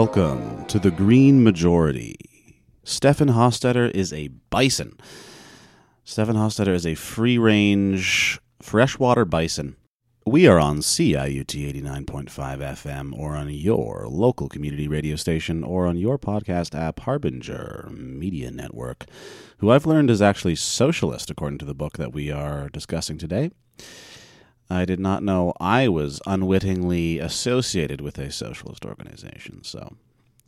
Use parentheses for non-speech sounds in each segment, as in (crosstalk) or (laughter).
Welcome to the Green Majority. Stefan Hostetter is a bison. Stefan Hostetter is a free range freshwater bison. We are on CIUT 89.5 FM or on your local community radio station or on your podcast app Harbinger Media Network, who I've learned is actually socialist according to the book that we are discussing today. I did not know I was unwittingly associated with a socialist organization. So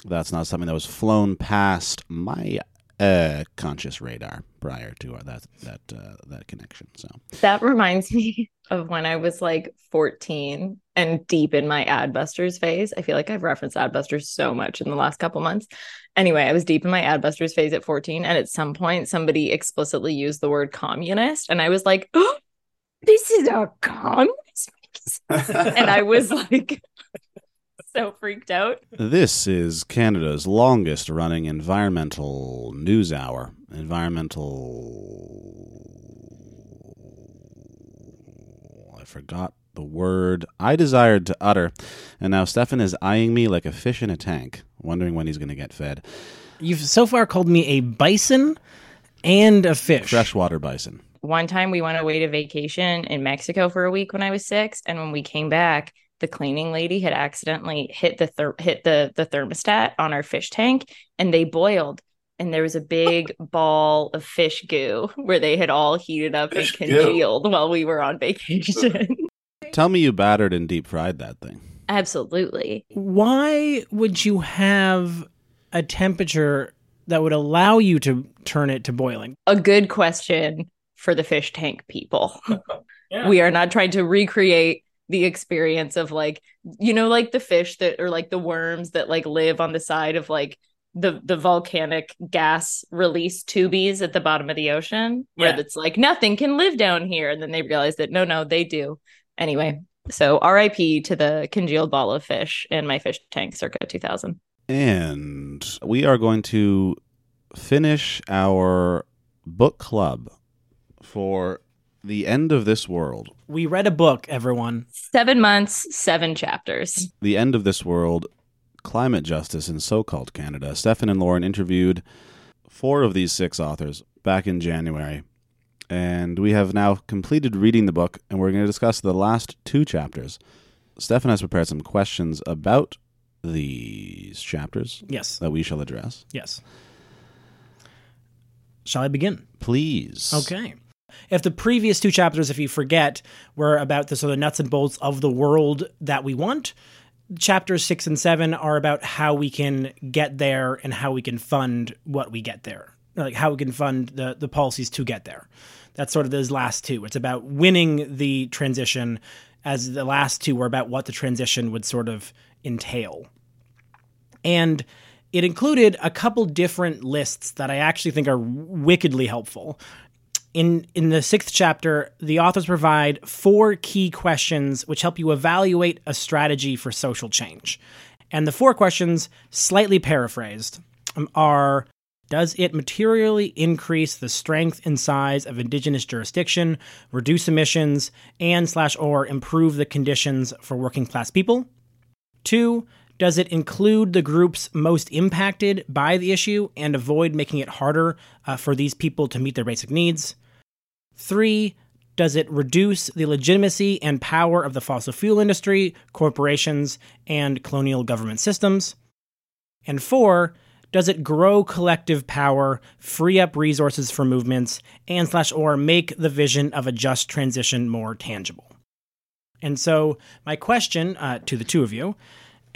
that's not something that was flown past my uh, conscious radar prior to that that uh, that connection. So that reminds (laughs) me of when I was like 14 and deep in my Adbusters phase. I feel like I've referenced Adbusters so much in the last couple months. Anyway, I was deep in my Adbusters phase at 14, and at some point, somebody explicitly used the word communist, and I was like. (gasps) Oh, this is a communist (laughs) and I was like so freaked out. This is Canada's longest running environmental news hour. Environmental. I forgot the word I desired to utter. And now Stefan is eyeing me like a fish in a tank, wondering when he's going to get fed. You've so far called me a bison and a fish. Freshwater bison one time we went away to vacation in Mexico for a week when I was six, and when we came back, the cleaning lady had accidentally hit the ther- hit the the thermostat on our fish tank, and they boiled. And there was a big (laughs) ball of fish goo where they had all heated up fish and congealed goo. while we were on (laughs) vacation. (laughs) Tell me you battered and deep fried that thing. Absolutely. Why would you have a temperature that would allow you to turn it to boiling? A good question for the fish tank people. (laughs) yeah. We are not trying to recreate the experience of like you know like the fish that or like the worms that like live on the side of like the the volcanic gas release tubies at the bottom of the ocean where yeah. it's like nothing can live down here and then they realize that no no they do anyway so rip to the congealed ball of fish in my fish tank circa 2000 and we are going to finish our book club for the end of this world. We read a book, everyone. Seven months, seven chapters. The end of this world, climate justice in so called Canada. Stefan and Lauren interviewed four of these six authors back in January. And we have now completed reading the book, and we're going to discuss the last two chapters. Stefan has prepared some questions about these chapters. Yes. That we shall address. Yes. Shall I begin? Please. Okay. If the previous two chapters, if you forget, were about the sort of nuts and bolts of the world that we want, chapters six and seven are about how we can get there and how we can fund what we get there, like how we can fund the the policies to get there. That's sort of those last two. It's about winning the transition, as the last two were about what the transition would sort of entail. And it included a couple different lists that I actually think are wickedly helpful in in the sixth chapter, the authors provide four key questions which help you evaluate a strategy for social change. And the four questions, slightly paraphrased, um, are does it materially increase the strength and size of indigenous jurisdiction, reduce emissions, and slash or improve the conditions for working class people? Two, does it include the groups most impacted by the issue and avoid making it harder uh, for these people to meet their basic needs? Three, does it reduce the legitimacy and power of the fossil fuel industry, corporations, and colonial government systems? And four, does it grow collective power, free up resources for movements, and slash or make the vision of a just transition more tangible? And so, my question uh, to the two of you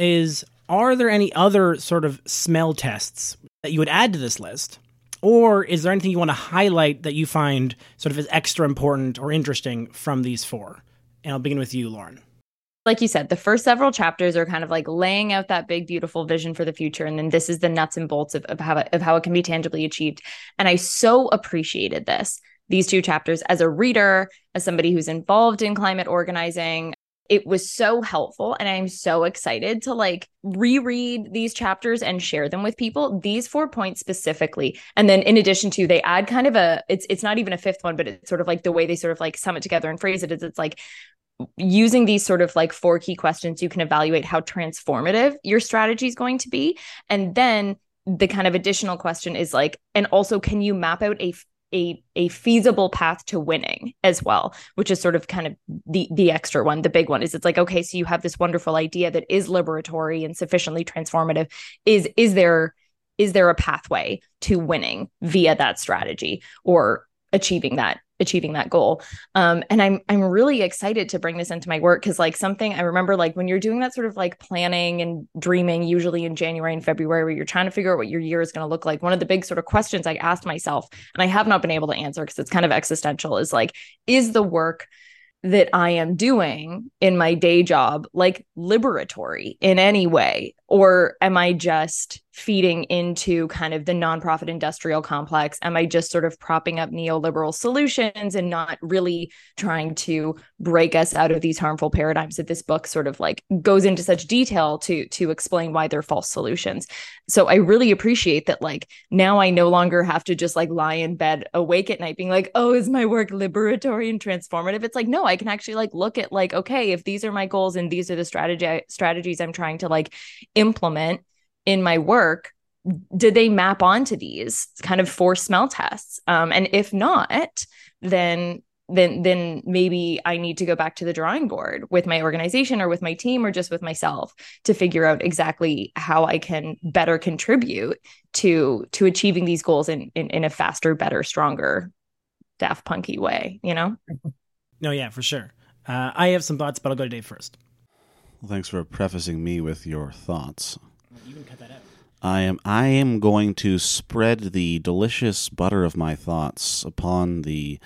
is Are there any other sort of smell tests that you would add to this list? Or is there anything you want to highlight that you find sort of as extra important or interesting from these four? And I'll begin with you, Lauren. Like you said, the first several chapters are kind of like laying out that big, beautiful vision for the future. And then this is the nuts and bolts of, of, how, it, of how it can be tangibly achieved. And I so appreciated this, these two chapters as a reader, as somebody who's involved in climate organizing, it was so helpful and i'm so excited to like reread these chapters and share them with people these four points specifically and then in addition to they add kind of a it's it's not even a fifth one but it's sort of like the way they sort of like sum it together and phrase it is it's like using these sort of like four key questions, you can evaluate how transformative your strategy is going to be. And then the kind of additional question is like, and also, can you map out a a, a feasible path to winning as well which is sort of kind of the the extra one the big one is it's like okay so you have this wonderful idea that is liberatory and sufficiently transformative. Is is there is there a pathway to winning via that strategy? Or achieving that achieving that goal. Um, and I'm I'm really excited to bring this into my work because like something I remember like when you're doing that sort of like planning and dreaming, usually in January and February, where you're trying to figure out what your year is going to look like. One of the big sort of questions I asked myself, and I have not been able to answer because it's kind of existential, is like, is the work that I am doing in my day job like liberatory in any way? Or am I just feeding into kind of the nonprofit industrial complex? Am I just sort of propping up neoliberal solutions and not really trying to break us out of these harmful paradigms that this book sort of like goes into such detail to to explain why they're false solutions? So I really appreciate that like now I no longer have to just like lie in bed awake at night being like, "Oh, is my work liberatory and transformative?" It's like, "No, I can actually like look at like, okay, if these are my goals and these are the strategy strategies I'm trying to like implement in my work did they map onto these kind of four smell tests? Um, and if not then then then maybe i need to go back to the drawing board with my organization or with my team or just with myself to figure out exactly how i can better contribute to to achieving these goals in in, in a faster better stronger daft punky way you know? No yeah for sure. Uh, i have some thoughts but i'll go to dave first. Well, thanks for prefacing me with your thoughts. You can cut that out. I am I am going to spread the delicious butter of my thoughts upon the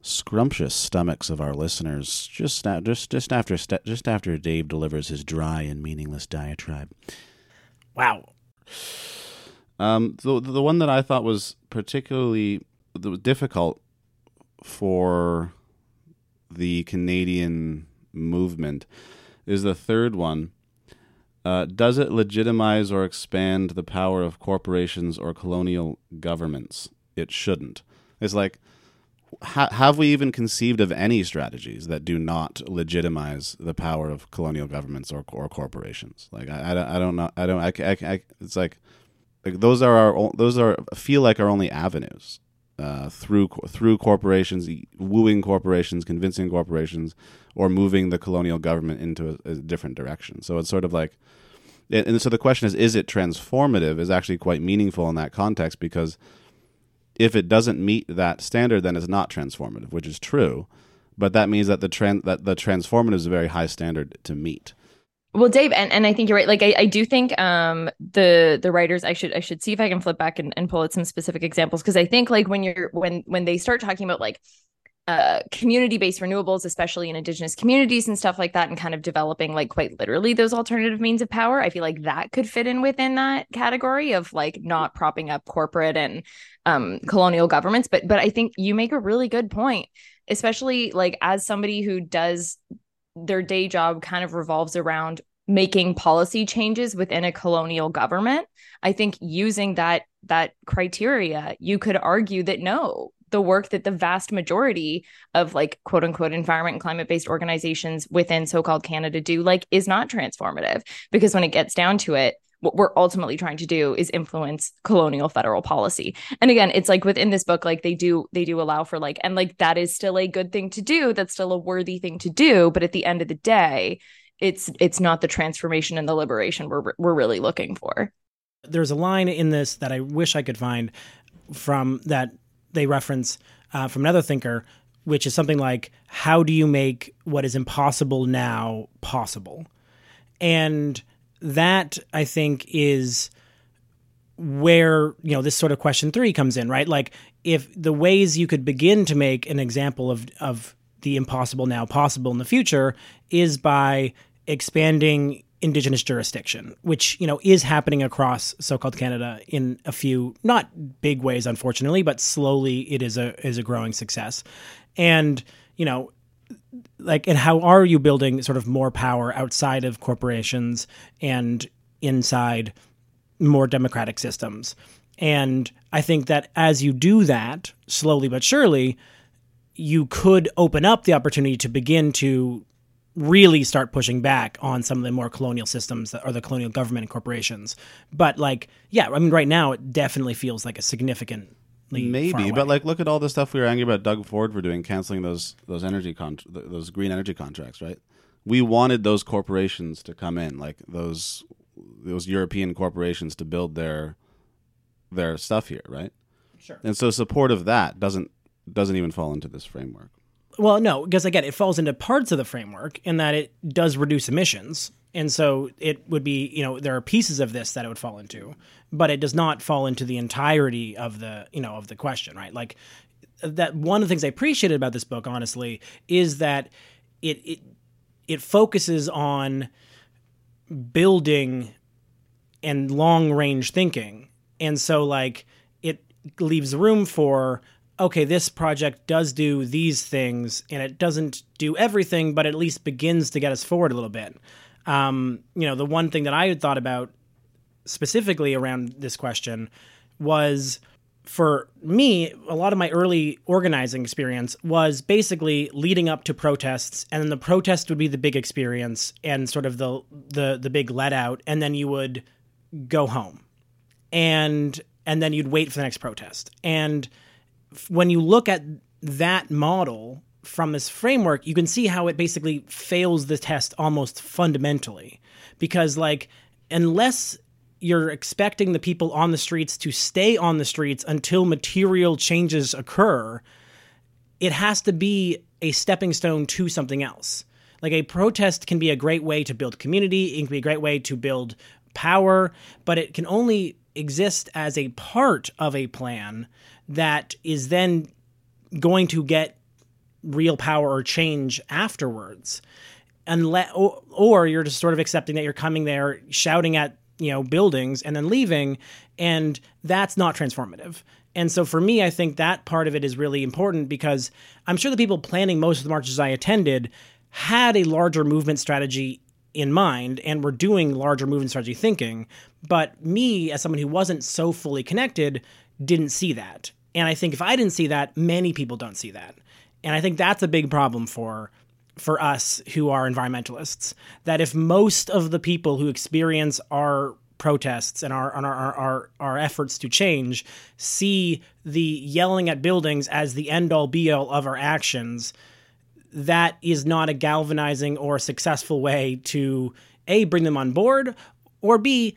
scrumptious stomachs of our listeners just just just after just after Dave delivers his dry and meaningless diatribe. Wow. Um, the the one that I thought was particularly difficult for the Canadian movement is the third one. Uh, does it legitimize or expand the power of corporations or colonial governments? It shouldn't. It's like, ha- have we even conceived of any strategies that do not legitimize the power of colonial governments or, or corporations? Like, I, I, don't, I don't know. I don't. I, I, I, it's like, like those are our those are feel like our only avenues uh, through through corporations, wooing corporations, convincing corporations, or moving the colonial government into a, a different direction. So it's sort of like, and so the question is, is it transformative? Is actually quite meaningful in that context because if it doesn't meet that standard, then it's not transformative, which is true. But that means that the that the transformative is a very high standard to meet. Well, Dave, and, and I think you're right. Like I, I do think um the the writers I should I should see if I can flip back and, and pull out some specific examples because I think like when you're when when they start talking about like uh, community-based renewables, especially in indigenous communities and stuff like that, and kind of developing like quite literally those alternative means of power. I feel like that could fit in within that category of like not propping up corporate and um, colonial governments. But but I think you make a really good point, especially like as somebody who does their day job kind of revolves around making policy changes within a colonial government i think using that that criteria you could argue that no the work that the vast majority of like quote unquote environment and climate based organizations within so-called Canada do like is not transformative because when it gets down to it what we're ultimately trying to do is influence colonial federal policy. And again, it's like within this book like they do they do allow for like and like that is still a good thing to do, that's still a worthy thing to do, but at the end of the day, it's it's not the transformation and the liberation we're we're really looking for. There's a line in this that I wish I could find from that they reference uh, from another thinker, which is something like, "How do you make what is impossible now possible?" And that I think is where you know this sort of question three comes in, right? Like, if the ways you could begin to make an example of of the impossible now possible in the future is by expanding indigenous jurisdiction, which you know is happening across so-called Canada in a few not big ways, unfortunately, but slowly it is a is a growing success. And you know, like, and how are you building sort of more power outside of corporations and inside more democratic systems? And I think that as you do that slowly but surely, you could open up the opportunity to begin to really start pushing back on some of the more colonial systems that are the colonial government and corporations. But like, yeah, I mean, right now it definitely feels like a significant. Maybe, but like, look at all the stuff we were angry about Doug Ford for doing, canceling those those energy con- those green energy contracts, right? We wanted those corporations to come in, like those those European corporations to build their their stuff here, right? Sure. And so support of that doesn't doesn't even fall into this framework. Well, no, because again, it falls into parts of the framework in that it does reduce emissions. And so it would be, you know, there are pieces of this that it would fall into, but it does not fall into the entirety of the, you know, of the question, right? Like that one of the things I appreciated about this book, honestly, is that it it it focuses on building and long range thinking. And so like it leaves room for okay, this project does do these things and it doesn't do everything, but at least begins to get us forward a little bit. Um, you know, the one thing that I had thought about specifically around this question was for me, a lot of my early organizing experience was basically leading up to protests, and then the protest would be the big experience and sort of the the the big let out, and then you would go home, and and then you'd wait for the next protest, and when you look at that model from this framework, you can see how it basically fails the test almost fundamentally. Because, like, unless you're expecting the people on the streets to stay on the streets until material changes occur, it has to be a stepping stone to something else. Like, a protest can be a great way to build community, it can be a great way to build power, but it can only exist as a part of a plan that is then going to get real power or change afterwards. Unless or, or, you're just sort of accepting that you're coming there shouting at you know buildings and then leaving and that's not transformative. And so for me i think that part of it is really important because i'm sure the people planning most of the marches i attended had a larger movement strategy in mind and were doing larger movement strategy thinking. But me as someone who wasn't so fully connected didn't see that. And I think if I didn't see that, many people don't see that. And I think that's a big problem for for us who are environmentalists. That if most of the people who experience our protests and our, our, our, our, efforts to change see the yelling at buildings as the end all be all of our actions, that is not a galvanizing or successful way to A, bring them on board, or B,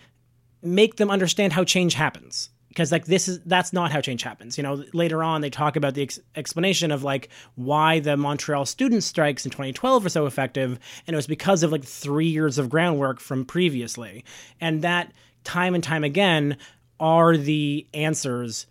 make them understand how change happens because like this is that's not how change happens you know? Later on they talk about the ex- explanation of like why the montreal student strikes in 2012 were so effective and it was because of like three years of groundwork from previously. And that time and time again are the answers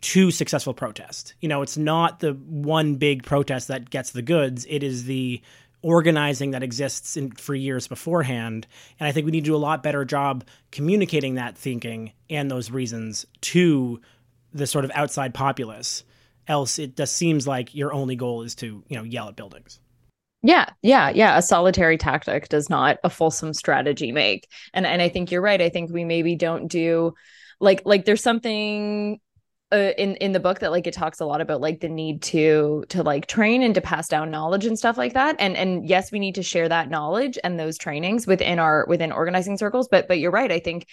to successful protest. You know it's not the one big protest that gets the goods. It is the organizing that exists in, for years beforehand. And I think we need to do a lot better job communicating that thinking and those reasons to the sort of outside populace. Else, it just seems like your only goal is to, you know, yell at buildings. Yeah, yeah, yeah. A solitary tactic does not a fulsome strategy make. And and I think you're right. I think we maybe don't do like like there's something uh, in in the book that like it talks a lot about like the need to to like train and to pass down knowledge and stuff like that. And and yes we need to share that knowledge and those trainings within our within organizing circles. But but you're right. I think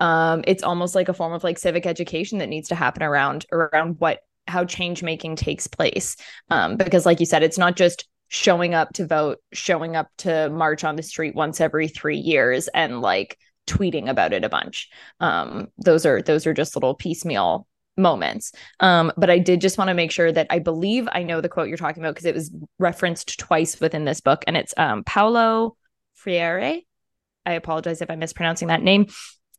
um it's almost like a form of like civic education that needs to happen around around what how change making takes place. Um because like you said it's not just showing up to vote showing up to march on the street once every 3 years and like tweeting about it a bunch. Um those are those are just little piecemeal moments. Um, but I did just want to make sure that I believe I know the quote you're talking about because it was referenced twice within this book, and it's um, Paulo Freire. I apologize if I'm mispronouncing that name.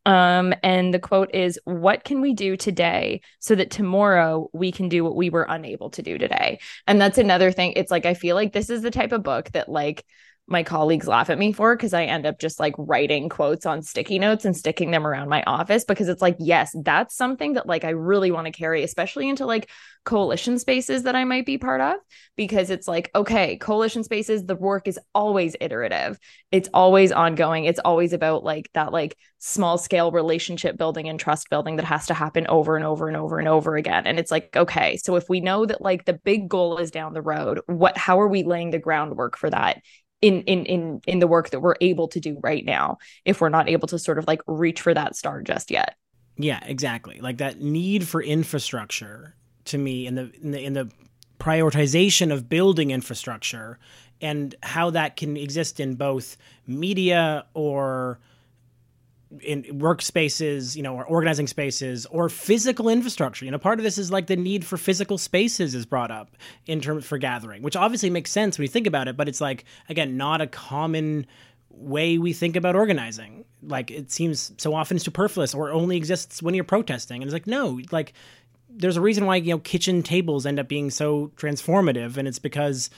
Um, and the quote is, What can we do today so that tomorrow we can do what we were unable to do today? And that's another thing. It's like, I feel like this is the type of book that, like, my colleagues laugh at me for because I end up just like writing quotes on sticky notes and sticking them around my office because it's like, yes, that's something that like I really want to carry, especially into like coalition spaces that I might be part of because it's like, okay, coalition spaces, the work is always iterative. It's always ongoing. It's always about like that like small scale relationship building and trust building that has to happen over and over and over and over again. And it's like, okay, so if we know that like the big goal is down the road, what how are we laying the groundwork for that in in in in the work that we're able to do right now if we're not able to sort of like reach for that star just yet. Yeah exactly. Like that need for infrastructure to me in the in the, in the prioritization of building infrastructure and how that can exist in both media or in workspaces, you know, or organizing spaces or physical infrastructure. You know, part of this is like the need for physical spaces is brought up in terms for gathering, which obviously makes sense when you think about it, but it's like again, not a common way we think about organizing. Like it seems so often superfluous or only exists when you're protesting. And it's like, no, like there's a reason why, you know, kitchen tables end up being so transformative and it's because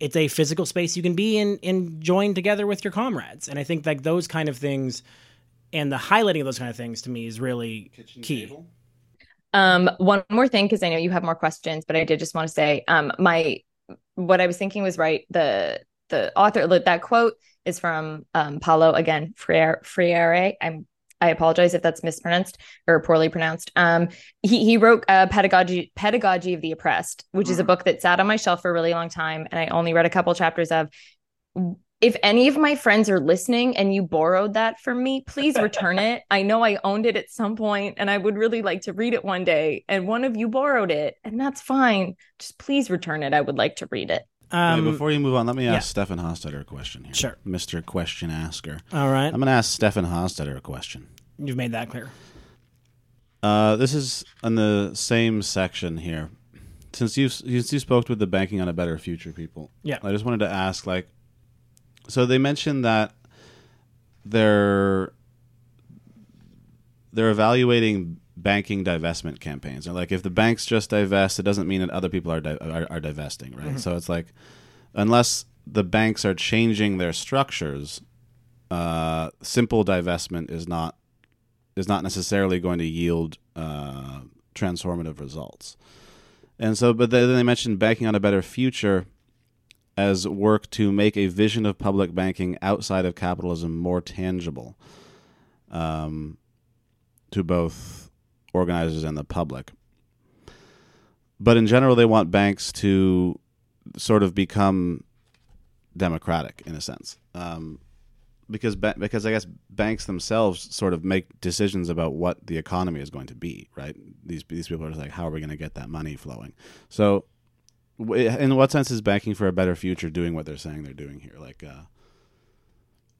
it's a physical space you can be in and join together with your comrades. And I think like those kind of things and the highlighting of those kind of things to me is really Kitchen key. Table. Um, one more thing, because I know you have more questions, but I did just want to say, um, my what I was thinking was right. The the author that quote is from um, Paulo again Freire. Freire. I'm I apologize if that's mispronounced or poorly pronounced. Um, he he wrote uh, pedagogy pedagogy of the oppressed, which is a mm-hmm. book that sat on my shelf for a really long time, and I only read a couple chapters of if any of my friends are listening and you borrowed that from me, please return it. I know I owned it at some point and I would really like to read it one day. And one of you borrowed it, and that's fine. Just please return it. I would like to read it. Um, Wait, before you move on, let me ask yeah. Stefan Hostetter a question here. Sure. Mr. Question Asker. All right. I'm going to ask Stefan Hostetter a question. You've made that clear. Uh, this is in the same section here. Since you since you spoke with the banking on a better future people, yeah, I just wanted to ask, like, so they mentioned that they're they're evaluating banking divestment campaigns. And like if the banks just divest, it doesn't mean that other people are di- are, are, divesting, right? Mm-hmm. So it's like unless the banks are changing their structures, uh, simple divestment is not is not necessarily going to yield uh, transformative results. And so, but then they mentioned banking on a better future as work to make a vision of public banking outside of capitalism more tangible um, to both organizers and the public. But in general, they want banks to sort of become democratic in a sense. Um, because because I guess banks themselves sort of make decisions about what the economy is going to be, right? These these people are like, how are we going to get that money flowing? So in what sense is banking for a better future doing what they're saying they're doing here? Like uh,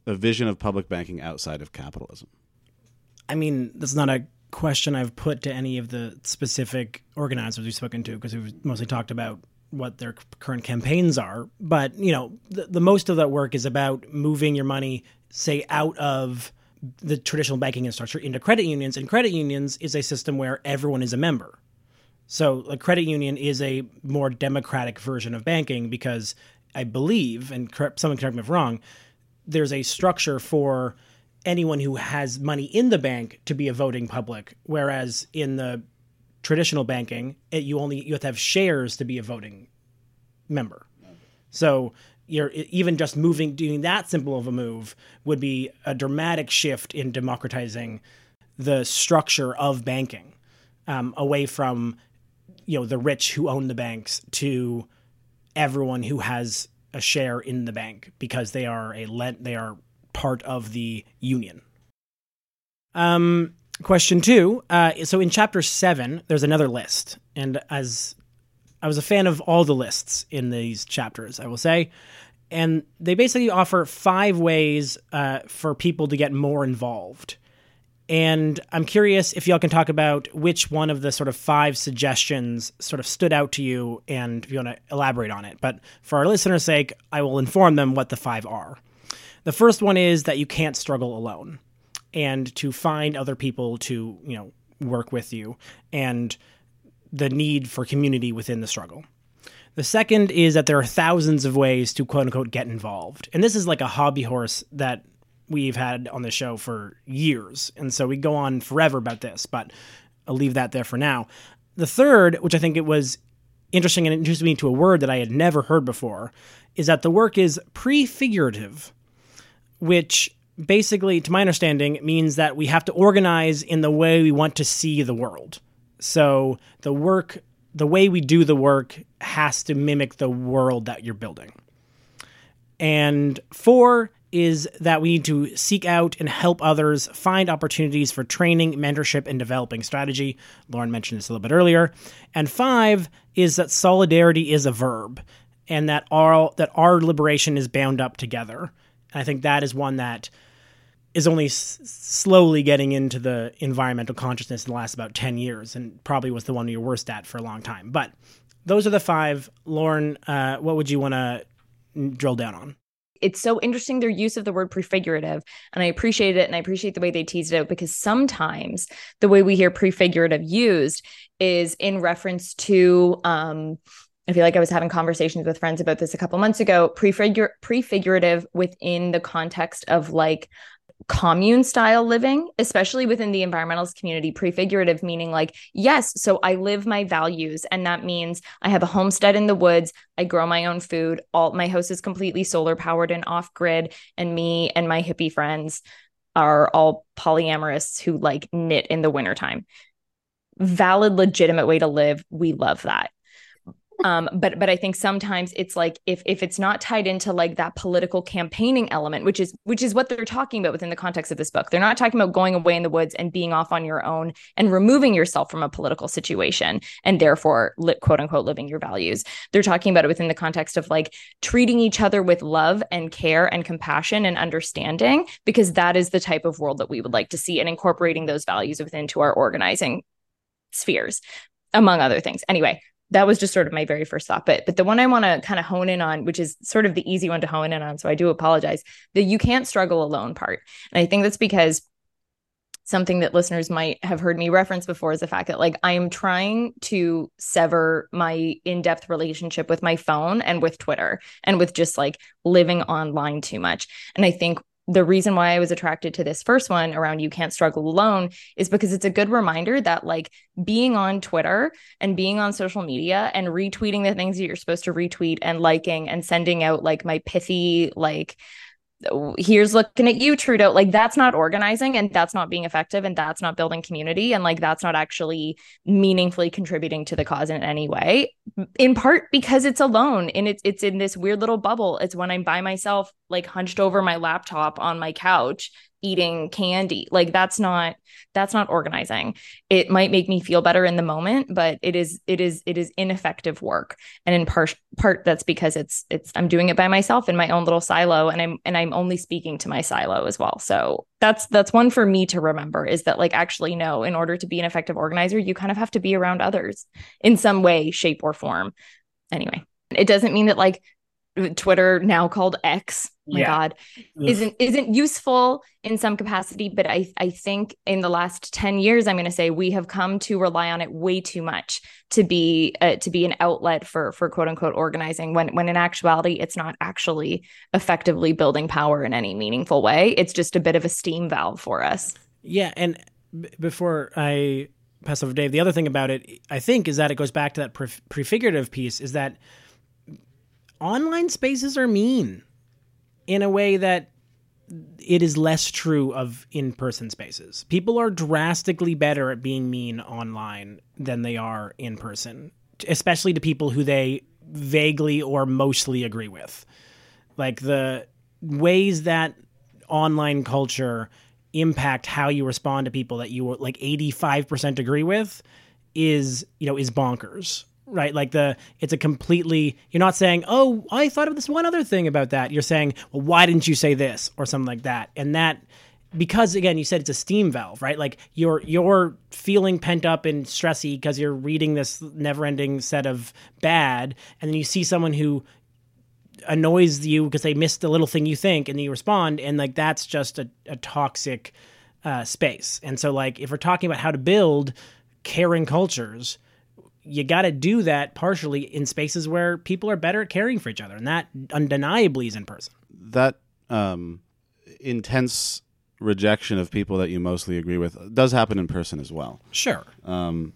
a vision of public banking outside of capitalism. I mean that's not a question i've put to any of the specific organizers we've spoken to because we've mostly talked about what their current campaigns are. But you know the, the most of that work is about moving your money say out of the traditional banking infrastructure into credit unions and credit unions is a system where everyone is a member so a credit union is a more democratic version of banking because I believe, and correct, someone correct me if wrong, there's a structure for anyone who has money in the bank to be a voting public, whereas in the traditional banking, it, you only you have to have shares to be a voting member. So you're even just moving doing that simple of a move would be a dramatic shift in democratizing the structure of banking um, away from you know the rich who own the banks to everyone who has a share in the bank because they are a lent they are part of the union. Um, question two. Uh, so in chapter seven, there's another list, and as I was a fan of all the lists in these chapters, I will say, and they basically offer five ways uh, for people to get more involved. And I'm curious if y'all can talk about which one of the sort of five suggestions sort of stood out to you and if you want to elaborate on it. But for our listeners' sake, I will inform them what the five are. The first one is that you can't struggle alone and to find other people to, you know, work with you and the need for community within the struggle. The second is that there are thousands of ways to quote unquote get involved. And this is like a hobby horse that we've had on the show for years. And so we go on forever about this, but I'll leave that there for now. The third, which I think it was interesting and introduced me to a word that I had never heard before, is that the work is prefigurative, which basically, to my understanding, means that we have to organize in the way we want to see the world. So the work, the way we do the work, has to mimic the world that you're building. And four is that we need to seek out and help others find opportunities for training, mentorship, and developing strategy. Lauren mentioned this a little bit earlier. And five is that solidarity is a verb and that our that our liberation is bound up together. And I think that is one that is only s- slowly getting into the environmental consciousness in the last about 10 years and probably was the one you're worst at for a long time. But those are the five. Lauren, uh, what would you want to drill down on? It's so interesting their use of the word prefigurative and i appreciate it and i appreciate the way they teased it out because sometimes the way we hear prefigurative used is in reference to um I feel like I was having conversations with friends about this a couple months ago. Prefigure prefigurative within the context of like commune style living, especially within the environmentalist community, prefigurative meaning like, yes, so I live my values. And that means I have a homestead in the woods. I grow my own food. All my house is completely solar powered and off grid. And me and my hippie friends are all polyamorous who like knit in the wintertime. Valid, legitimate way to live. We love that um but but i think sometimes it's like if if it's not tied into like that political campaigning element which is which is what they're talking about within the context of this book. They're not talking about going away in the woods and being off on your own and removing yourself from a political situation and therefore li- quote unquote living your values. They're talking about it within the context of like treating each other with love and care and compassion and understanding because that is the type of world that we would like to see and incorporating those values within to our organizing spheres among other things. Anyway that was just sort of my very first thought. But but the one I want to kind of hone in on, which is sort of the easy one to hone in on, so I do apologize, the you can't struggle alone part. And I think that's because something that listeners might have heard me reference before is the fact that like I am trying to sever my in-depth relationship with my phone and with Twitter and with just like living online too much. And I think the reason why I was attracted to this first one around you can't struggle alone is because it's a good reminder that like being on Twitter and being on social media and retweeting the things that you're supposed to retweet and liking and sending out like my pithy like here's looking at you trudeau. Like that's not organizing and that's not being effective and that's not building community and like that's not actually meaningfully contributing to the cause in any way in part because it's alone and it's it's in this weird little bubble. It's when i'm by myself like hunched over my laptop on my couch eating candy. Like that's not that's not organizing. It might make me feel better in the moment but it is it is it is ineffective work. And in part part that's because it's it's i'm doing it by myself in my own little silo and i'm and i'm only speaking to my silo as well. So that's that's one for me to remember is that like actually no in order to be an effective organizer you kind of have to be around others in some way shape or form. Anyway it doesn't mean that like Twitter now called X. My yeah. God, isn't isn't useful in some capacity, but I I think in the last ten years, I'm going to say we have come to rely on it way too much to be uh, to be an outlet for for quote unquote organizing. When when in actuality, it's not actually effectively building power in any meaningful way. It's just a bit of a steam valve for us. Yeah, and b- before I pass over to Dave, the other thing about it, I think, is that it goes back to that pre- prefigurative piece. Is that online spaces are mean in a way that it is less true of in person spaces. People are drastically better at being mean online than they are in person, especially to people who they vaguely or mostly agree with. Like the ways that online culture impact how you respond to people that you like 85% agree with is, you know, is bonkers right? Like the it's a completely you're not saying, "Oh, I thought of this one other thing about that." You're saying, "Well, why didn't you say this?" or something like that. And that because again, you said it's a steam valve, right? Like you're you're feeling pent up and stressy because you're reading this never-ending set of bad and then you see someone who annoys you because they missed the little thing you think and you respond and like that's just a, a toxic uh, space. And so like if we're talking about how to build caring cultures, you got to do that partially in spaces where people are better at caring for each other, and that undeniably is in person. That um, intense rejection of people that you mostly agree with does happen in person as well. Sure. Um,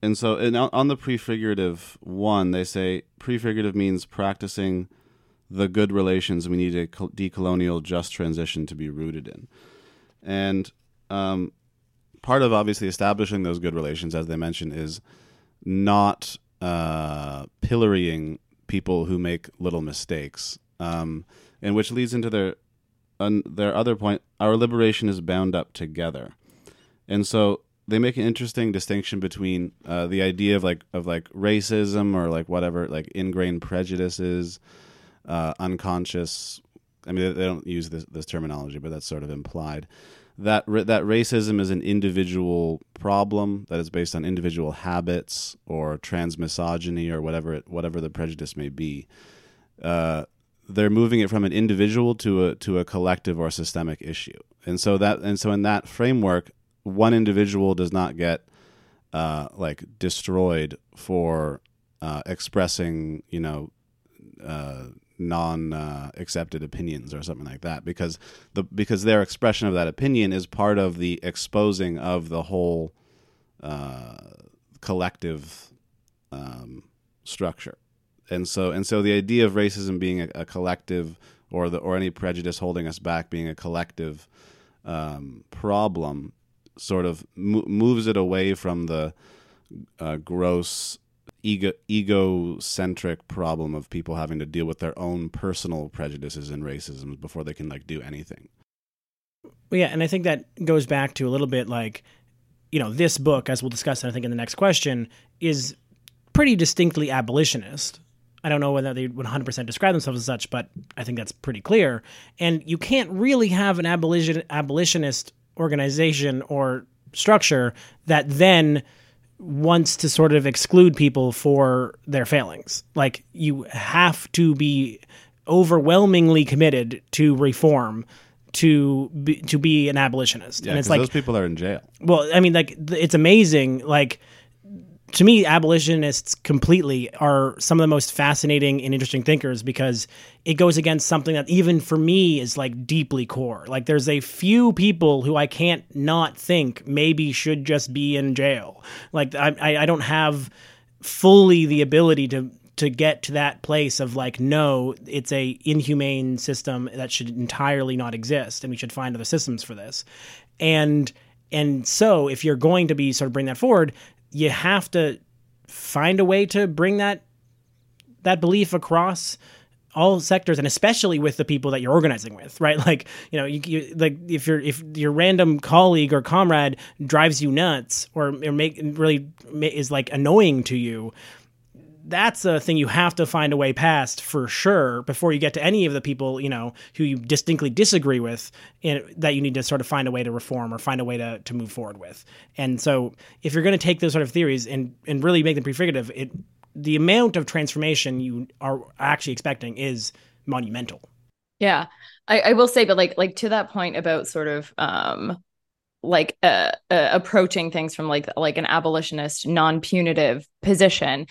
and so, and on the prefigurative one, they say prefigurative means practicing the good relations we need a decolonial just transition to be rooted in. And um, part of obviously establishing those good relations, as they mentioned, is not uh, pillorying people who make little mistakes, um, and which leads into their un, their other point. Our liberation is bound up together, and so they make an interesting distinction between uh, the idea of like of like racism or like whatever like ingrained prejudices, uh, unconscious. I mean, they, they don't use this, this terminology, but that's sort of implied that that racism is an individual problem that is based on individual habits or transmisogyny or whatever it, whatever the prejudice may be. Uh, they're moving it from an individual to a to a collective or systemic issue, and so that and so in that framework, one individual does not get uh, like destroyed for uh, expressing you know uh, non uh, accepted opinions or something like that because the because their expression of that opinion is part of the exposing of the whole uh, collective um, structure. And so and so the idea of racism being a, a, collective or the or any prejudice holding us back being a collective um, problem sort of mo- moves it away from the uh, gross ego egocentric problem of people having to deal with their own personal prejudices and racism before they can like do anything. Yeah, and I think that goes back to a little bit like, you know, this book, as we'll discuss, I think in the next question, is pretty distinctly abolitionist. I don't know whether they would 100% describe themselves as such, but I think that's pretty clear. And you can't really have an abolition abolitionist organization or structure that then wants to sort of exclude people for their failings. Like you have to be overwhelmingly committed to reform to be, to be an abolitionist. Yeah, and it's like those people are in jail. Well, I mean like it's amazing like to me, abolitionists completely are some of the most fascinating and interesting thinkers because it goes against something that even for me is like deeply core. Like there's a few people who I can't not think maybe should just be in jail. Like I, I don't have fully the ability to to get to that place of like no it's a inhumane system that should entirely not exist and we should find other systems for this and and so if you're going to be sort of bring that forward you have to find a way to bring that that belief across all sectors and especially with the people that you're organizing with right? (laughs) Like you know you, you, like if your if your random colleague or comrade drives you nuts or, or make really is like annoying to you that's a thing you have to find a way past for sure before you get to any of the people you know who you distinctly disagree with in, that you need to sort of find a way to reform or find a way to, to move forward with. And so if you're going to take those sort of theories and and really make them prefigurative it the amount of transformation you are actually expecting is monumental. Yeah. I, I will say but like like to that point about sort of um like uh, uh, approaching things from like like an abolitionist non-punitive position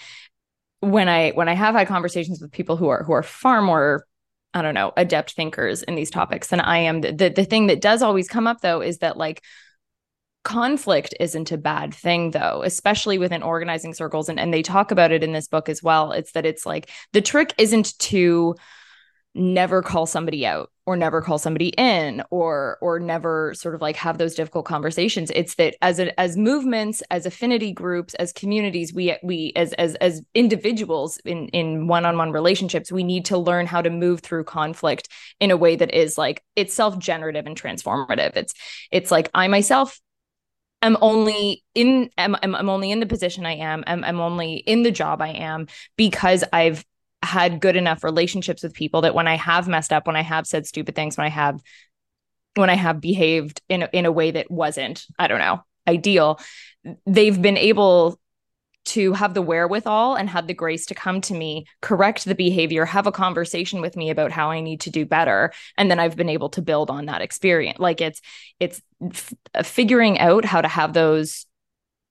when I when I have had conversations with people who are who are far more I don't know adept thinkers in these topics than I am the, the thing that does always come up though is that like conflict isn't a bad thing though especially within organizing circles and and they talk about it in this book as well. It's that it's like the trick isn't to never call somebody out or never call somebody in or or never sort of like have those difficult conversations. It's that as a, as movements as affinity groups as communities we we as as as individuals in in one-on-one relationships we need to learn how to move through conflict in a way that is like it's self-generative and transformative. It's it's like i myself I'm only in am, am, am only in the position i am I'm, I'm only in the job i am because i've had good enough relationships with people that when I have messed up, when I have said stupid things, when I have when I have behaved in a, in a way that wasn't, I don't know, ideal, they've been able to have the wherewithal and had the grace to come to me, correct the behavior, have a conversation with me about how I need to do better, and then I've been able to build on that experience. Like it's it's f- figuring out how to have those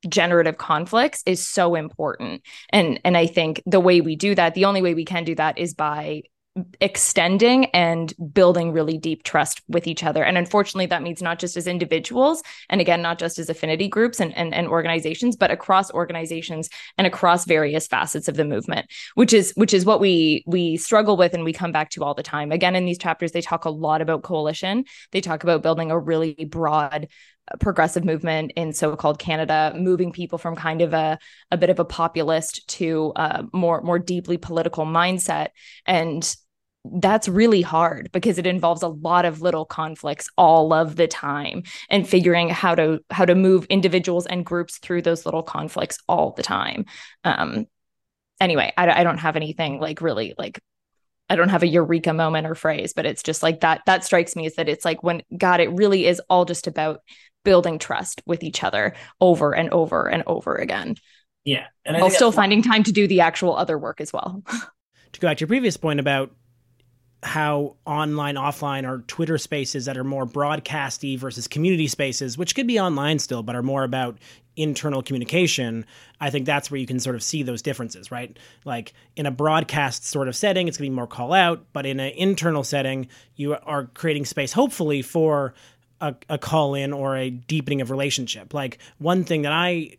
generative conflicts is so important. And and i think the way we do that the only way we can do that is by extending and building really deep trust with each other. And unfortunately that means not just as individuals and again not just as affinity groups and, and, and organizations but across organizations and across various facets of the movement which is which is what we we struggle with and we come back to all the time. Again in these chapters they talk a lot about coalition. They talk about building a really broad progressive movement in so-called Canada, moving people from kind of a a bit of a populist to a more more deeply political mindset, and that's really hard because it involves a lot of little conflicts all of the time and figuring how to how to move individuals and groups through those little conflicts all the time um anyway I, I don't have anything like really like I don't have a eureka moment or phrase, but it's just like that. That strikes me is that it's like when God, it really is all just about building trust with each other over and over and over again. Yeah. And while still finding time to do the actual other work as well. (laughs) to go back to your previous point about how online, offline or Twitter spaces that are more broadcasty versus community spaces, which could be online still, but are more about internal communication. I think that's where you can sort of see those differences, right? Like in a broadcast sort of setting, it's going to be more call out, but in an internal setting, you are creating space, hopefully, for a, a call in or a deepening of relationship. Like one thing that I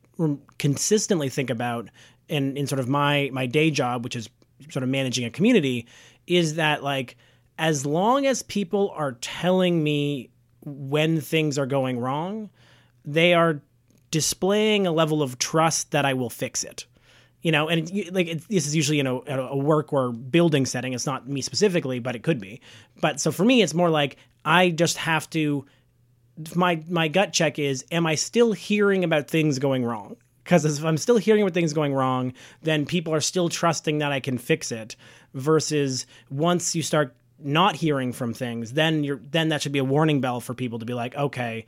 consistently think about in, in sort of my my day job, which is sort of managing a community, is that like as long as people are telling me when things are going wrong, they are displaying a level of trust that I will fix it. You know, and it, like it, this is usually know a work or building setting. It's not me specifically, but it could be. But so for me, it's more like I just have to my my gut check is am I still hearing about things going wrong? Because if I'm still hearing about things going wrong, then people are still trusting that I can fix it. Versus once you start not hearing from things, then you're then that should be a warning bell for people to be like, okay,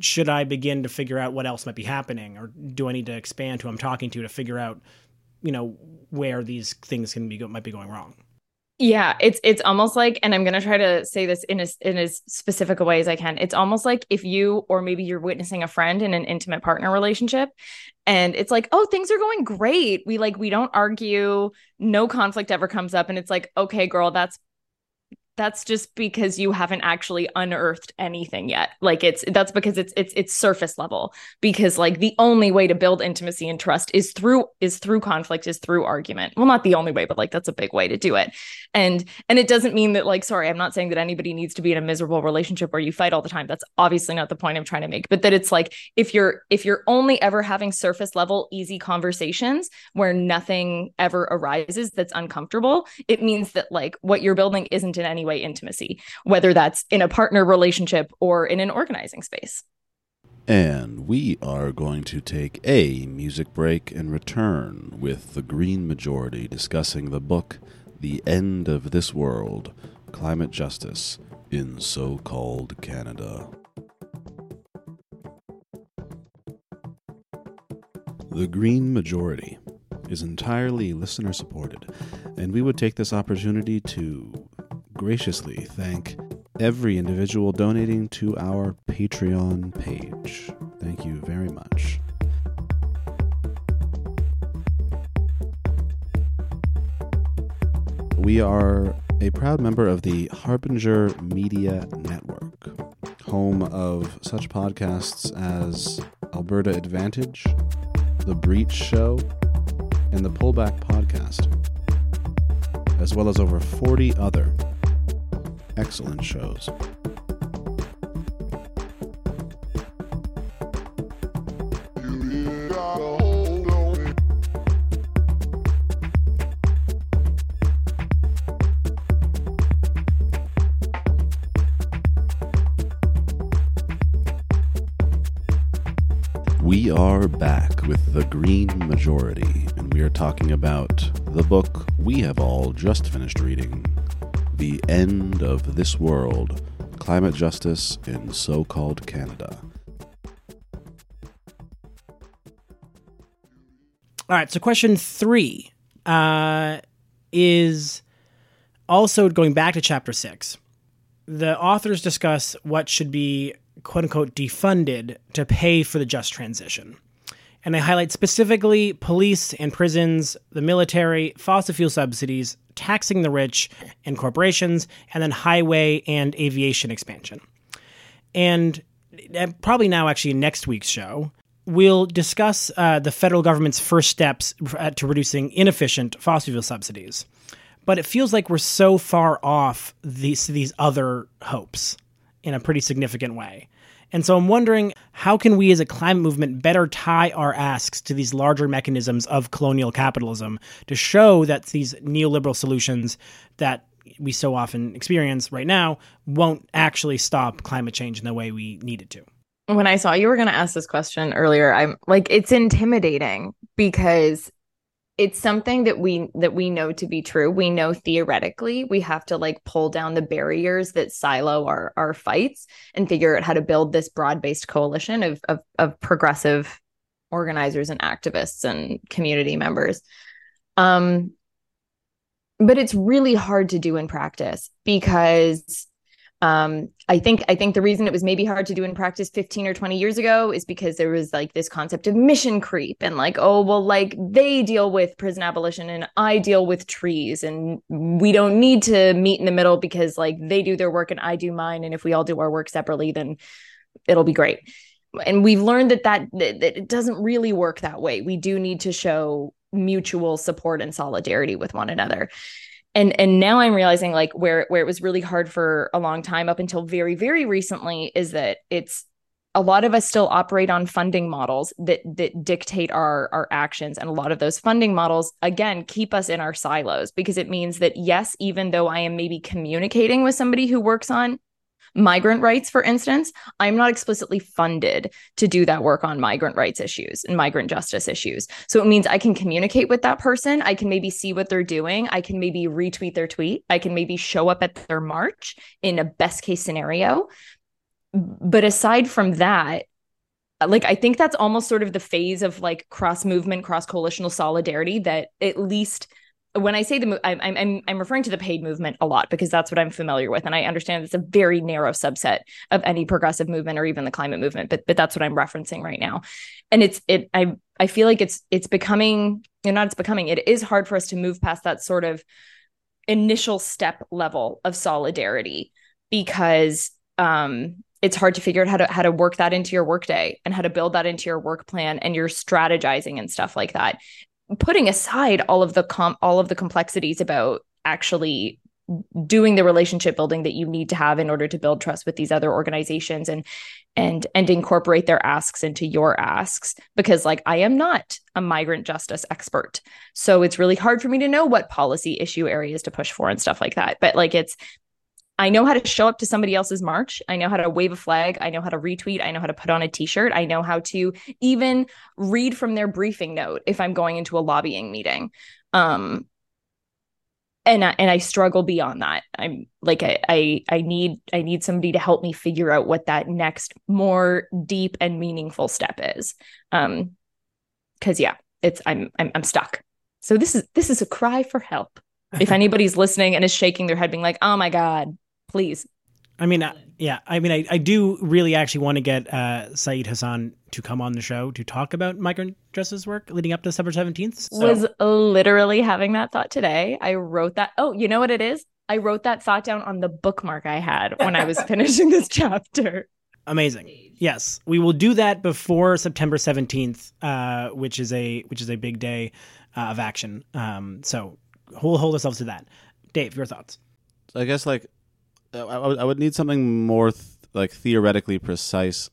should I begin to figure out what else might be happening, or do I need to expand who I'm talking to to figure out, you know, where these things can be might be going wrong? Yeah, it's it's almost like, and I'm gonna try to say this in as in as specific a way as I can. It's almost like if you or maybe you're witnessing a friend in an intimate partner relationship, and it's like, oh, things are going great. We like we don't argue, no conflict ever comes up, and it's like, okay, girl, that's that's just because you haven't actually unearthed anything yet. Like it's that's because it's it's it's surface level. Because like the only way to build intimacy and trust is through is through conflict is through argument. Well not the only way but like that's a big way to do it. And and it doesn't mean that like sorry i'm not saying that anybody needs to be in a miserable relationship where you fight all the time. That's obviously not the point i'm trying to make. But that it's like if you're if you're only ever having surface level easy conversations where nothing ever arises that's uncomfortable it means that like what you're building isn't in any any way intimacy, whether that's in a partner relationship or in an organizing space. And we are going to take a music break and return with the Green Majority discussing the book The End of This World Climate Justice in So Called Canada. The Green Majority is entirely listener supported, and we would take this opportunity to graciously thank every individual donating to our Patreon page. Thank you very much. We are a proud member of the Harbinger Media Network, home of such podcasts as Alberta Advantage, The Breach Show, and the Pullback Podcast, as well as over 40 other excellent shows. We are back with the Green Majority, and we are talking about the book we have all just finished reading the end of this world climate justice in so called Canada. All right, so question three uh, is also going back to chapter six. The authors discuss what should be quote unquote defunded to pay for the just transition. And they highlight specifically police and prisons, the military, fossil fuel subsidies, taxing the rich and corporations, and then highway and aviation expansion. And probably now, actually, next week's show, we'll discuss uh, the federal government's first steps uh, to reducing inefficient fossil fuel subsidies. But it feels like we're so far off these these other hopes in a pretty significant way. And so I'm wondering how can we as a climate movement better tie our asks to these larger mechanisms of colonial capitalism to show that these neoliberal solutions that we so often experience right now won't actually stop climate change in the way we need it to. When I saw you were going to ask this question earlier, I'm like it's intimidating because it's something that we that we know to be true. We know theoretically we have to like pull down the barriers that silo our our fights and figure out how to build this broad-based coalition of of, of progressive organizers and activists and community members. Um but it's really hard to do in practice because um, I think I think the reason it was maybe hard to do in practice 15 or 20 years ago is because there was like this concept of mission creep and like oh well like they deal with prison abolition and I deal with trees and we don't need to meet in the middle because like they do their work and I do mine and if we all do our work separately then it'll be great. And we've learned that that, that it doesn't really work that way. We do need to show mutual support and solidarity with one another and and now i'm realizing like where where it was really hard for a long time up until very very recently is that it's a lot of us still operate on funding models that that dictate our our actions. And a lot of those funding models again keep us in our silos because it means that yes even though i am maybe communicating with somebody who works on migrant rights, for instance, I'm not explicitly funded to do that work on migrant rights issues and migrant justice issues. So it means I can communicate with that person. I can maybe see what they're doing. I can maybe retweet their tweet. I can maybe show up at their march in a best case scenario. But aside from that, like I think that's almost sort of the phase of like cross movement, cross coalitional solidarity that at least when I say the I'm, I'm I'm referring to the paid movement a lot because that's what I'm familiar with, and I understand it's a very narrow subset of any progressive movement or even the climate movement. But but that's what I'm referencing right now, and it's it I I feel like it's it's becoming you know not it's becoming it is hard for us to move past that sort of initial step level of solidarity because um it's hard to figure out how to how to work that into your workday and how to build that into your work plan and your strategizing and stuff like that putting aside all of the com all of the complexities about actually doing the relationship building that you need to have in order to build trust with these other organizations and and and incorporate their asks into your asks because like I am not a migrant justice expert. So it's really hard for me to know what policy issue areas to push for and stuff like that. But like it's I know how to show up to somebody else's march. I know how to wave a flag. I know how to retweet. I know how to put on a t shirt. I know how to even read from their briefing note if I'm going into a lobbying meeting. Um, and I, and I struggle beyond that. I'm like I, I I need I need somebody to help me figure out what that next more deep and meaningful step is. Um, because yeah, it's I'm I'm I'm stuck. So this is this is a cry for help. If anybody's (laughs) listening and is shaking their head, being like, "Oh my god, please. I mean, uh, yeah, I mean, I, I do really actually want to get uh, Syed Hussan to come on the show to talk about migrant justice work leading up to December 17th. So. Was literally having that thought today. I wrote that. Oh, you know what it is? I wrote that thought down on the bookmark I had when I was (laughs) finishing this chapter. Amazing. Yes, we will do that before September 17th, uh, which is a which is a big day uh, of action. Um, so we'll hold ourselves to that. Dave, your thoughts? I guess like I would, I would need something more th- like theoretically precise.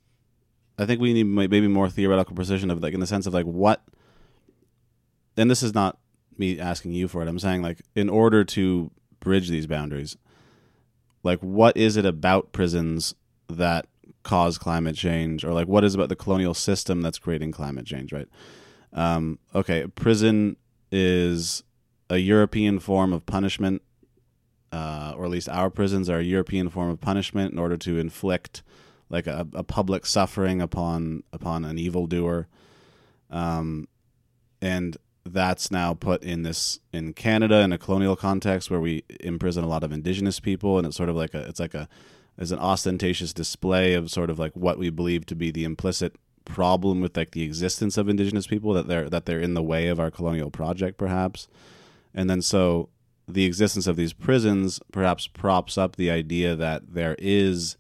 I think we need maybe more theoretical precision of like in the sense of like what. And this is not me asking you for it. I'm saying like in order to bridge these boundaries, like what is it about prisons that cause climate change, or like what is about the colonial system that's creating climate change? Right. Um, okay, prison is a European form of punishment uh, or at least our prisons are a European form of punishment in order to inflict like a, a public suffering upon upon an evildoer. Um, and that's now put in this in Canada in a colonial context where we imprison a lot of indigenous people, and it's sort of like a it's like a as an ostentatious display of sort of like what we believe to be the implicit problem with like the existence of indigenous people that they're that they're in the way of our colonial project perhaps and then so the existence of these prisons perhaps props up the idea that there is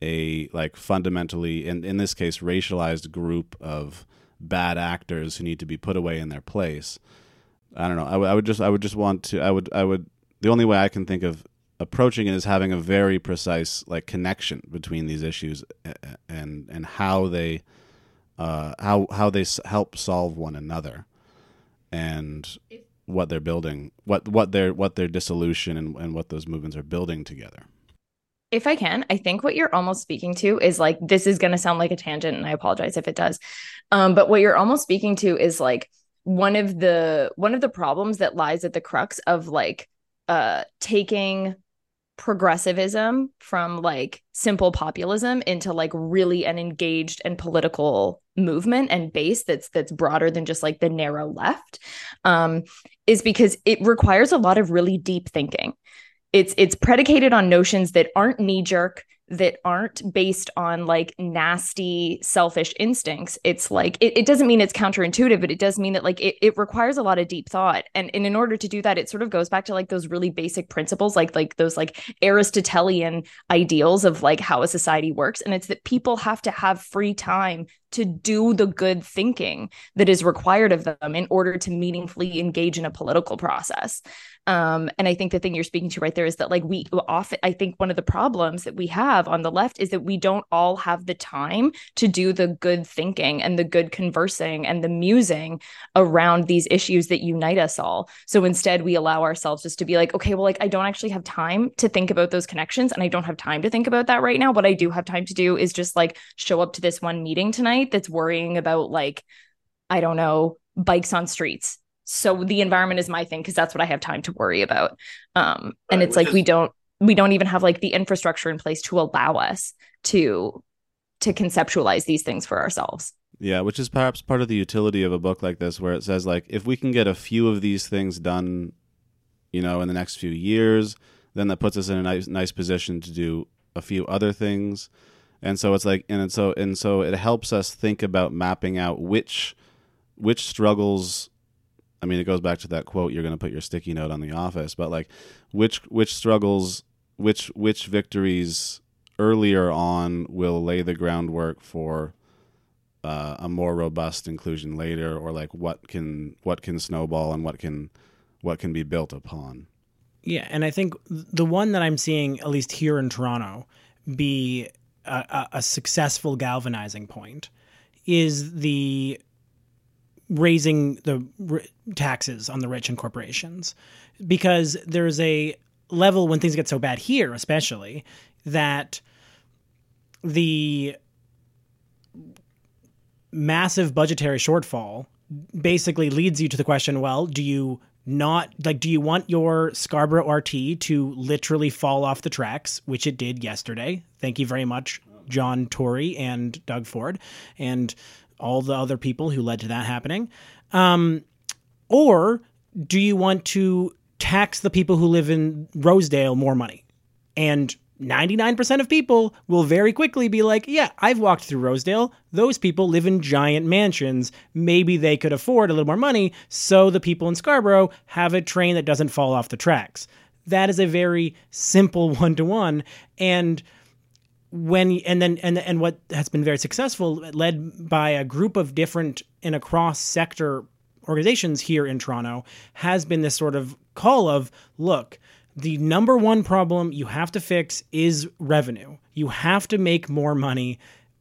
a like fundamentally in in this case racialized group of bad actors who need to be put away in their place. I don't know. I, w- I would just i would just want to i would i would the only way i can think of approaching it is having a very precise like connection between these issues and and how they uh, how how they help solve one another. And what they're building what what their what their dissolution and, and what those movements are building together if I can, I think what you're almost speaking to is like this is going to sound like a tangent, and I apologize if it does. Um, but what you're almost speaking to is like one of the one of the problems that lies at the crux of like uh taking progressivism from like simple populism into like really an engaged and political movement and base that's that's broader than just like the narrow left um is because it requires a lot of really deep thinking. It's it's predicated on notions that aren't knee jerk that aren't based on like nasty selfish instincts. It's like it, it doesn't mean it's counterintuitive but it does mean that like it, it requires a lot of deep thought. And, and in order to do that it sort of goes back to like those really basic principles like like those like aristotelian ideals of like how a society works. And it's that people have to have free time to do the good thinking that is required of them in order to meaningfully engage in a political process. Um, and I think the thing you're speaking to right there is that, like, we often, I think one of the problems that we have on the left is that we don't all have the time to do the good thinking and the good conversing and the musing around these issues that unite us all. So instead, we allow ourselves just to be like, okay, well, like, I don't actually have time to think about those connections and I don't have time to think about that right now. What I do have time to do is just like show up to this one meeting tonight that's worrying about like I don't know, bikes on streets. So the environment is my thing because that's what I have time to worry about. Um, right, and it's like is- we don't we don't even have like the infrastructure in place to allow us to to conceptualize these things for ourselves. Yeah, which is perhaps part of the utility of a book like this, where it says like if we can get a few of these things done, you know, in the next few years, then that puts us in a nice nice position to do a few other things and so it's like and so and so it helps us think about mapping out which which struggles I mean it goes back to that quote you're going to put your sticky note on the office but like which which struggles which which victories earlier on will lay the groundwork for uh, a more robust inclusion later or like what can what can snowball and what can what can be built upon? Yeah and i think the one that i'm seeing at least here in toronto be a, a successful galvanizing point is the raising the r- taxes on the rich and corporations because there's a level when things get so bad here especially that the massive budgetary shortfall basically leads you to the question well do you not like do you want your Scarborough RT to literally fall off the tracks, which it did yesterday. Thank you very much, John Tory and Doug Ford and all the other people who led to that happening. Um, or do you want to tax the people who live in Rosedale more money? And 99% of people will very quickly be like, yeah, I've walked through Rosedale. Those people live in giant mansions. Maybe they could afford a little more money, so the people in Scarborough have a train that doesn't fall off the tracks. That is a very simple one to one. And when and then and and what has been very successful led by a group of different and across sector organizations here in Toronto has been this sort of call of look the number one problem you have to fix is revenue. You have to make more money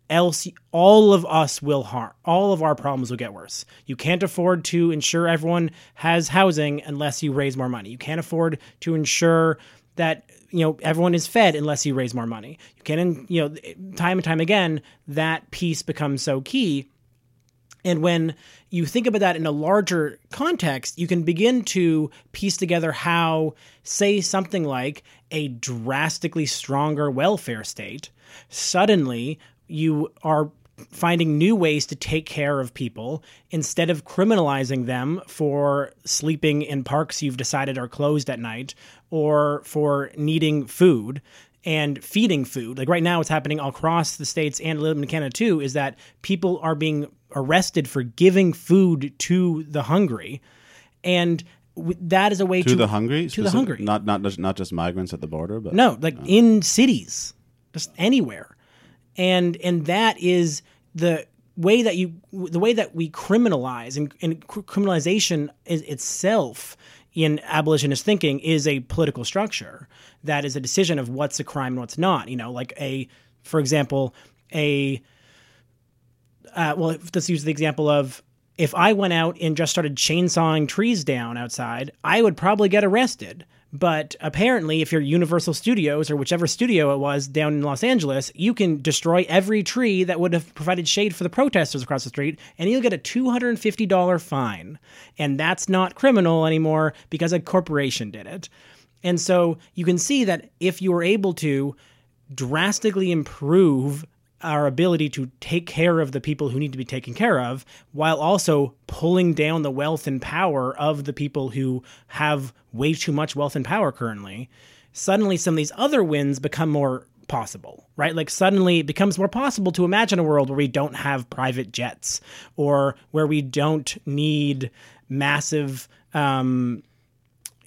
else all of us will harm all of our problems will get worse you can't afford to ensure everyone has housing unless you raise more money you can't afford to ensure that you know everyone is fed unless you raise more money. You can you know time and time again that piece becomes so key. And when you think about that in a larger context, you can begin to piece together how, say, something like a drastically stronger welfare state, suddenly you are finding new ways to take care of people instead of criminalizing them for sleeping in parks you've decided are closed at night or for needing food and feeding food. Like right now, what's happening all across the states and a little bit in Canada too is that people are being arrested for giving food to the hungry, and that is a way to, to, the hungry, to the hungry. not not just, not just migrants at the border, but No, like oh. in cities, just anywhere, and and that is the way that you the way that we criminalize and, and criminalization is itself in abolitionist thinking is a political structure that is a decision of what's a crime and what's not. You know, like a for example a uh, well, let's use the example of if I went out and just started chainsawing trees down outside, I would probably get arrested. But apparently, if you're Universal Studios or whichever studio it was down in Los Angeles, you can destroy every tree that would have provided shade for the protesters across the street, and you'll get a $250 fine. And that's not criminal anymore because a corporation did it. And so you can see that if you were able to drastically improve our ability to take care of the people who need to be taken care of while also pulling down the wealth and power of the people who have way too much wealth and power currently suddenly some of these other wins become more possible right? Like suddenly it becomes more possible to imagine a world where we don't have private jets or where we don't need massive um,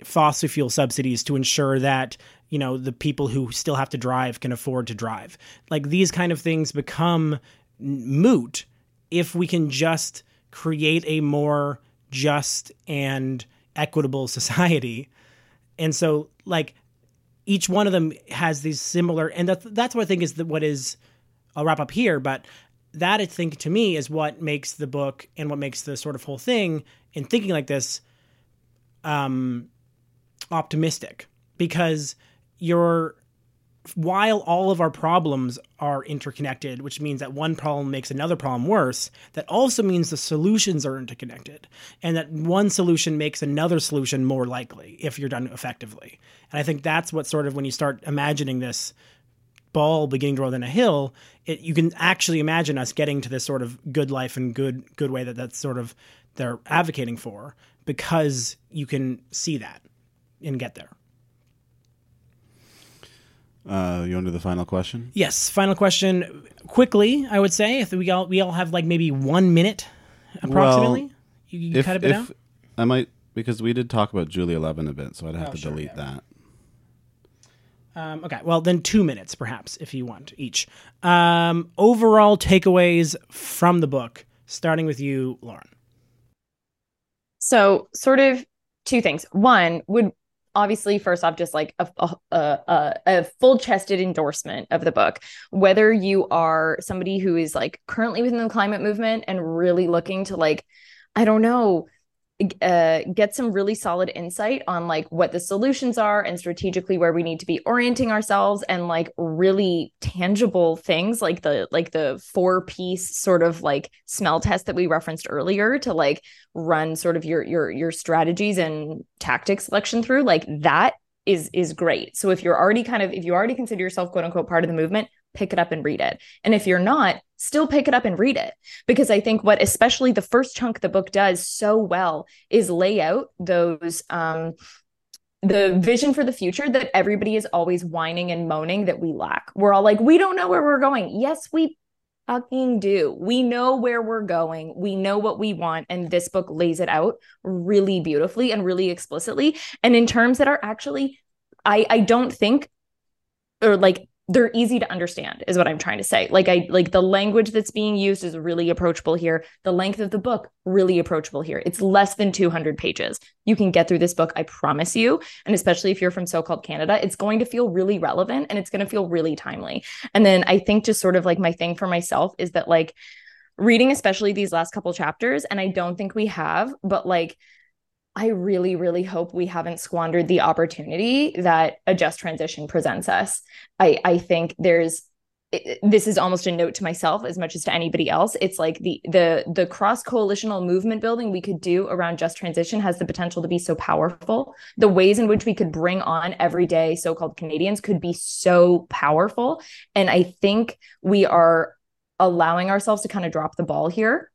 fossil fuel subsidies to ensure that you know the people who still have to drive can afford to drive. Like these kind of things become moot if we can just create a more just and equitable (laughs) society. And so like each one of them has these similar and that's that's what i think is the, what is i'll wrap up here but that i think to me is what makes the book and what makes the sort of whole thing in thinking like this um optimistic. Because you're while all of our problems are interconnected, which means that one problem makes another problem worse, that also means the solutions are interconnected and that one solution makes another solution more likely if you're done effectively. And I think that's what sort of when you start imagining this ball beginning to roll down a hill, it, you can actually imagine us getting to this sort of good life and good good way that that's sort of they're advocating for because you can see that and get there. Uh, you want to do the final question? Yes. Final question, quickly. I would say if we all we all have like maybe one minute, approximately. you you if cut a bit if out. I might because we did talk about Julie Eleven a bit, so I'd have Oh, to sure, delete yeah. that. Um, okay. Well, then two minutes, perhaps, if you want each. Um, overall takeaways from the book, starting with you, Lauren. So, sort of two things. One would obviously first off just like a a, a, a full chested endorsement of the book. Whether you are somebody who is like currently within the climate movement and really looking to like, I don't know, uh, get some really solid insight on like what the solutions are and strategically where we need to be orienting ourselves and like really tangible things like the like the four piece sort of like smell test that we referenced earlier to like run sort of your your your strategies and tactic selection through like that is is great. So if you're already kind of if you already consider yourself quote unquote part of the movement pick it up and read it and if you're not still pick it up and read it because i think what especially the first chunk the book does so well is lay out those um the vision for the future that everybody is always whining and moaning that we lack we're all like we don't know where we're going yes we fucking do. We know where we're going. We know what we want. And this book lays it out really beautifully and really explicitly. And in terms that are actually, I, I don't think, or like, they're easy to understand is what i'm trying to say. Like i like the language that's being used is really approachable here. The length of the book really approachable here. It's less than 200 pages. You can get through this book i promise you. And especially if you're from so-called canada it's going to feel really relevant and it's going to feel really timely. And then i think just sort of like my thing for myself is that like reading especially these last couple chapters and i don't think we have but like I really, really hope we haven't squandered the opportunity that a just transition presents us. I, I think there's this is almost a note to myself as much as to anybody else. It's like the the the cross coalitional movement building we could do around just transition has the potential to be so powerful. The ways in which we could bring on everyday so-called Canadians could be so powerful, and I think we are allowing ourselves to kind of drop the ball here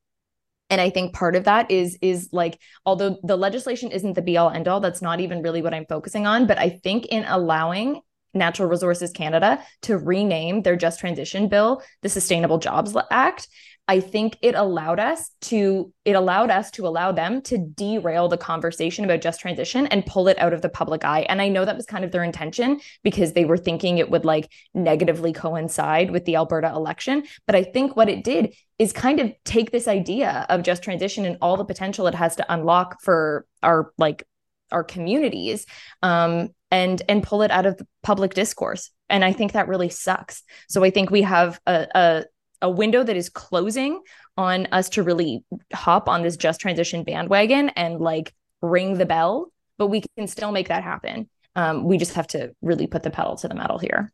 and i think part of that is is like although the legislation isn't the be all end all that's not even really what i'm focusing on but i think in allowing Natural Resources Canada to rename their Just Transition Bill the Sustainable Jobs Act. I think it allowed us to it allowed us to allow them to derail the conversation about just transition and pull it out of the public eye. And I know that was kind of their intention because they were thinking it would like negatively coincide with the Alberta election. But I think what it did is kind of take this idea of just transition and all the potential it has to unlock for our like our communities um, and and pull it out of the public discourse and i think that really sucks so i think we have a, a a window that is closing on us to really hop on this just transition bandwagon and like ring the bell but we can still make that happen. Um, we just have to really put the pedal to the metal here.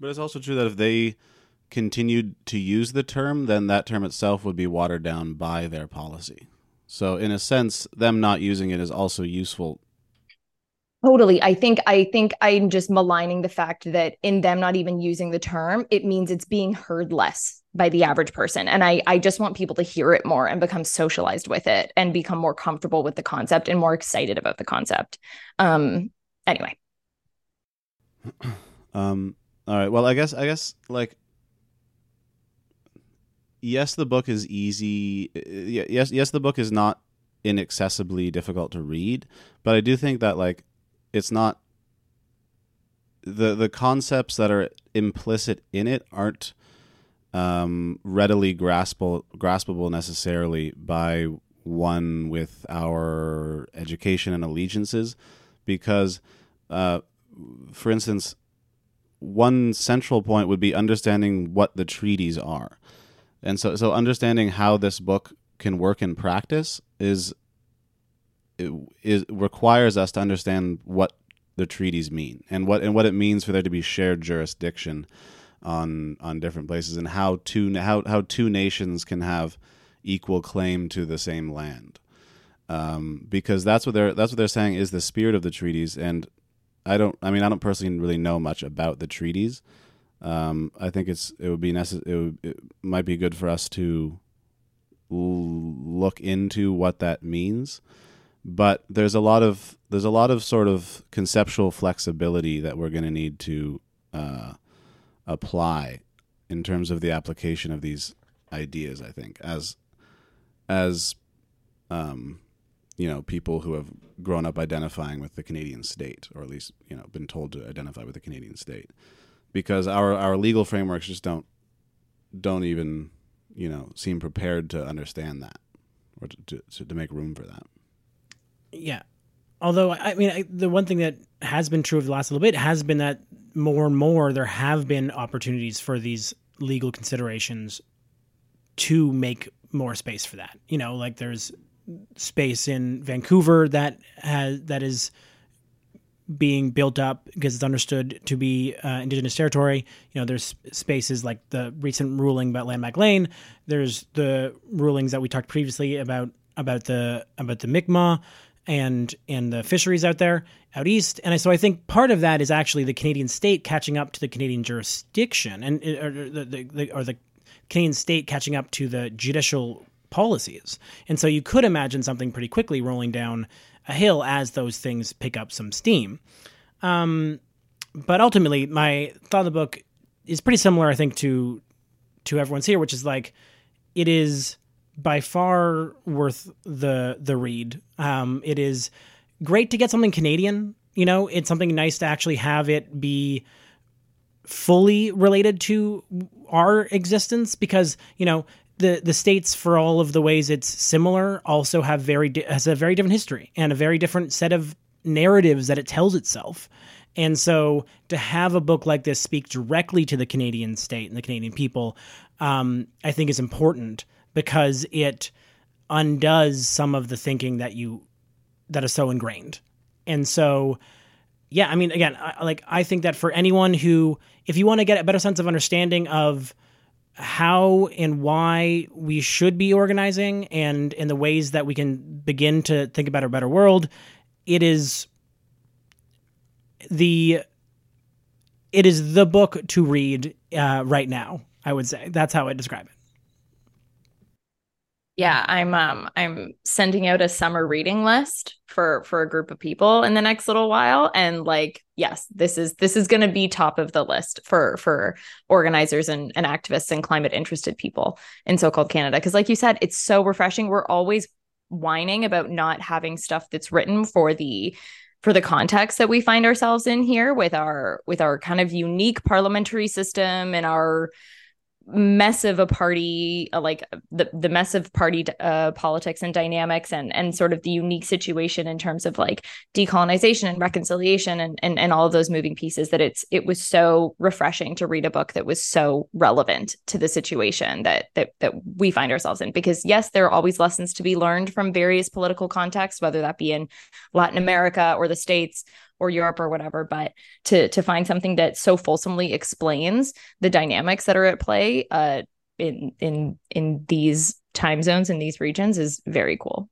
But it's also true that if they continued to use the term then that term itself would be watered down by their policy. So in a sense them not using it is also useful Totally. I think I think I'm just maligning the fact that in them not even using the term, it means it's being heard less by the average person. And I I just want people to hear it more and become socialized with it and become more comfortable with the concept and more excited about the concept. Um anyway. (clears throat) Um all right. Well, I guess I guess like yes, the book is easy. Yes, yes, the book is not inaccessibly difficult to read, but I do think that like it's not the the concepts that are implicit in it aren't um, readily graspable graspable necessarily by one with our education and allegiances, because, uh, for instance, one central point would be understanding what the treaties are, and so so understanding how this book can work in practice is it requires us to understand what the treaties mean and what and what it means for there to be shared jurisdiction on on different places and how two how how two nations can have equal claim to the same land. Um, because that's what they're that's what they're saying is the spirit of the treaties and I don't I mean I don't personally really know much about the treaties. Um, I think it's it would be necess- it, would, it might be good for us to l- look into what that means but there's a lot of there's a lot of sort of conceptual flexibility that we're going to need to uh, apply in terms of the application of these ideas. I think as as um, you know people who have grown up identifying with the Canadian state, or at least you know been told to identify with the Canadian state, because our our legal frameworks just don't don't even you know seem prepared to understand that or to, to, to make room for that yeah. Although I mean, I, the one thing that has been true of the last little bit has been that more and more there have been opportunities for these legal considerations to make more space for that. You know, like there's space in Vancouver that has that is being built up because it's understood to be uh, indigenous territory. You know, there's spaces like the recent ruling about Landmark Lane. There's the rulings that we talked previously about about the about the Mi'kmaq and and the fisheries out there out east. And so i think part of that is actually the canadian state catching up to the canadian jurisdiction and or the, the, the, or the canadian state catching up to the judicial policies. And so you could imagine something pretty quickly rolling down a hill as those things pick up some steam. Um, but ultimately my thought of the book is pretty similar i think to to everyone's here which is like it is by far worth the the read. Um, it is great to get something Canadian. You know, it's something nice to actually have it be fully related to our existence because you know the the states for all of the ways it's similar also have very di- has a very different history and a very different set of narratives that it tells itself. And so to have a book like this speak directly to the Canadian state and the Canadian people, um, I think is important because it undoes some of the thinking that you that is so ingrained. And so yeah, I mean again, I, like I think that for anyone who if you want to get a better sense of understanding of how and why we should be organizing and in the ways that we can begin to think about a better world, it is the it is the book to read uh, right now. I would say that's how I describe it. Yeah, I'm um I'm sending out a summer reading list for for a group of people in the next little while and like yes, this is this is going to be top of the list for for organizers and and activists and climate interested people in so-called Canada because like you said, it's so refreshing. We're always whining about not having stuff that's written for the for the context that we find ourselves in here with our with our kind of unique parliamentary system and our mess of a party uh, like the the mess of party uh, politics and dynamics and and sort of the unique situation in terms of like decolonization and reconciliation and and, and all of those moving pieces that it's it was so refreshing to read a book that was so relevant to the situation that that that we find ourselves in. Because yes there are always lessons to be learned from various political contexts whether that be in Latin America or the states or Europe or whatever, but to to find something that so fulsomely explains the dynamics that are at play uh, in in in these time zones in these regions is very cool.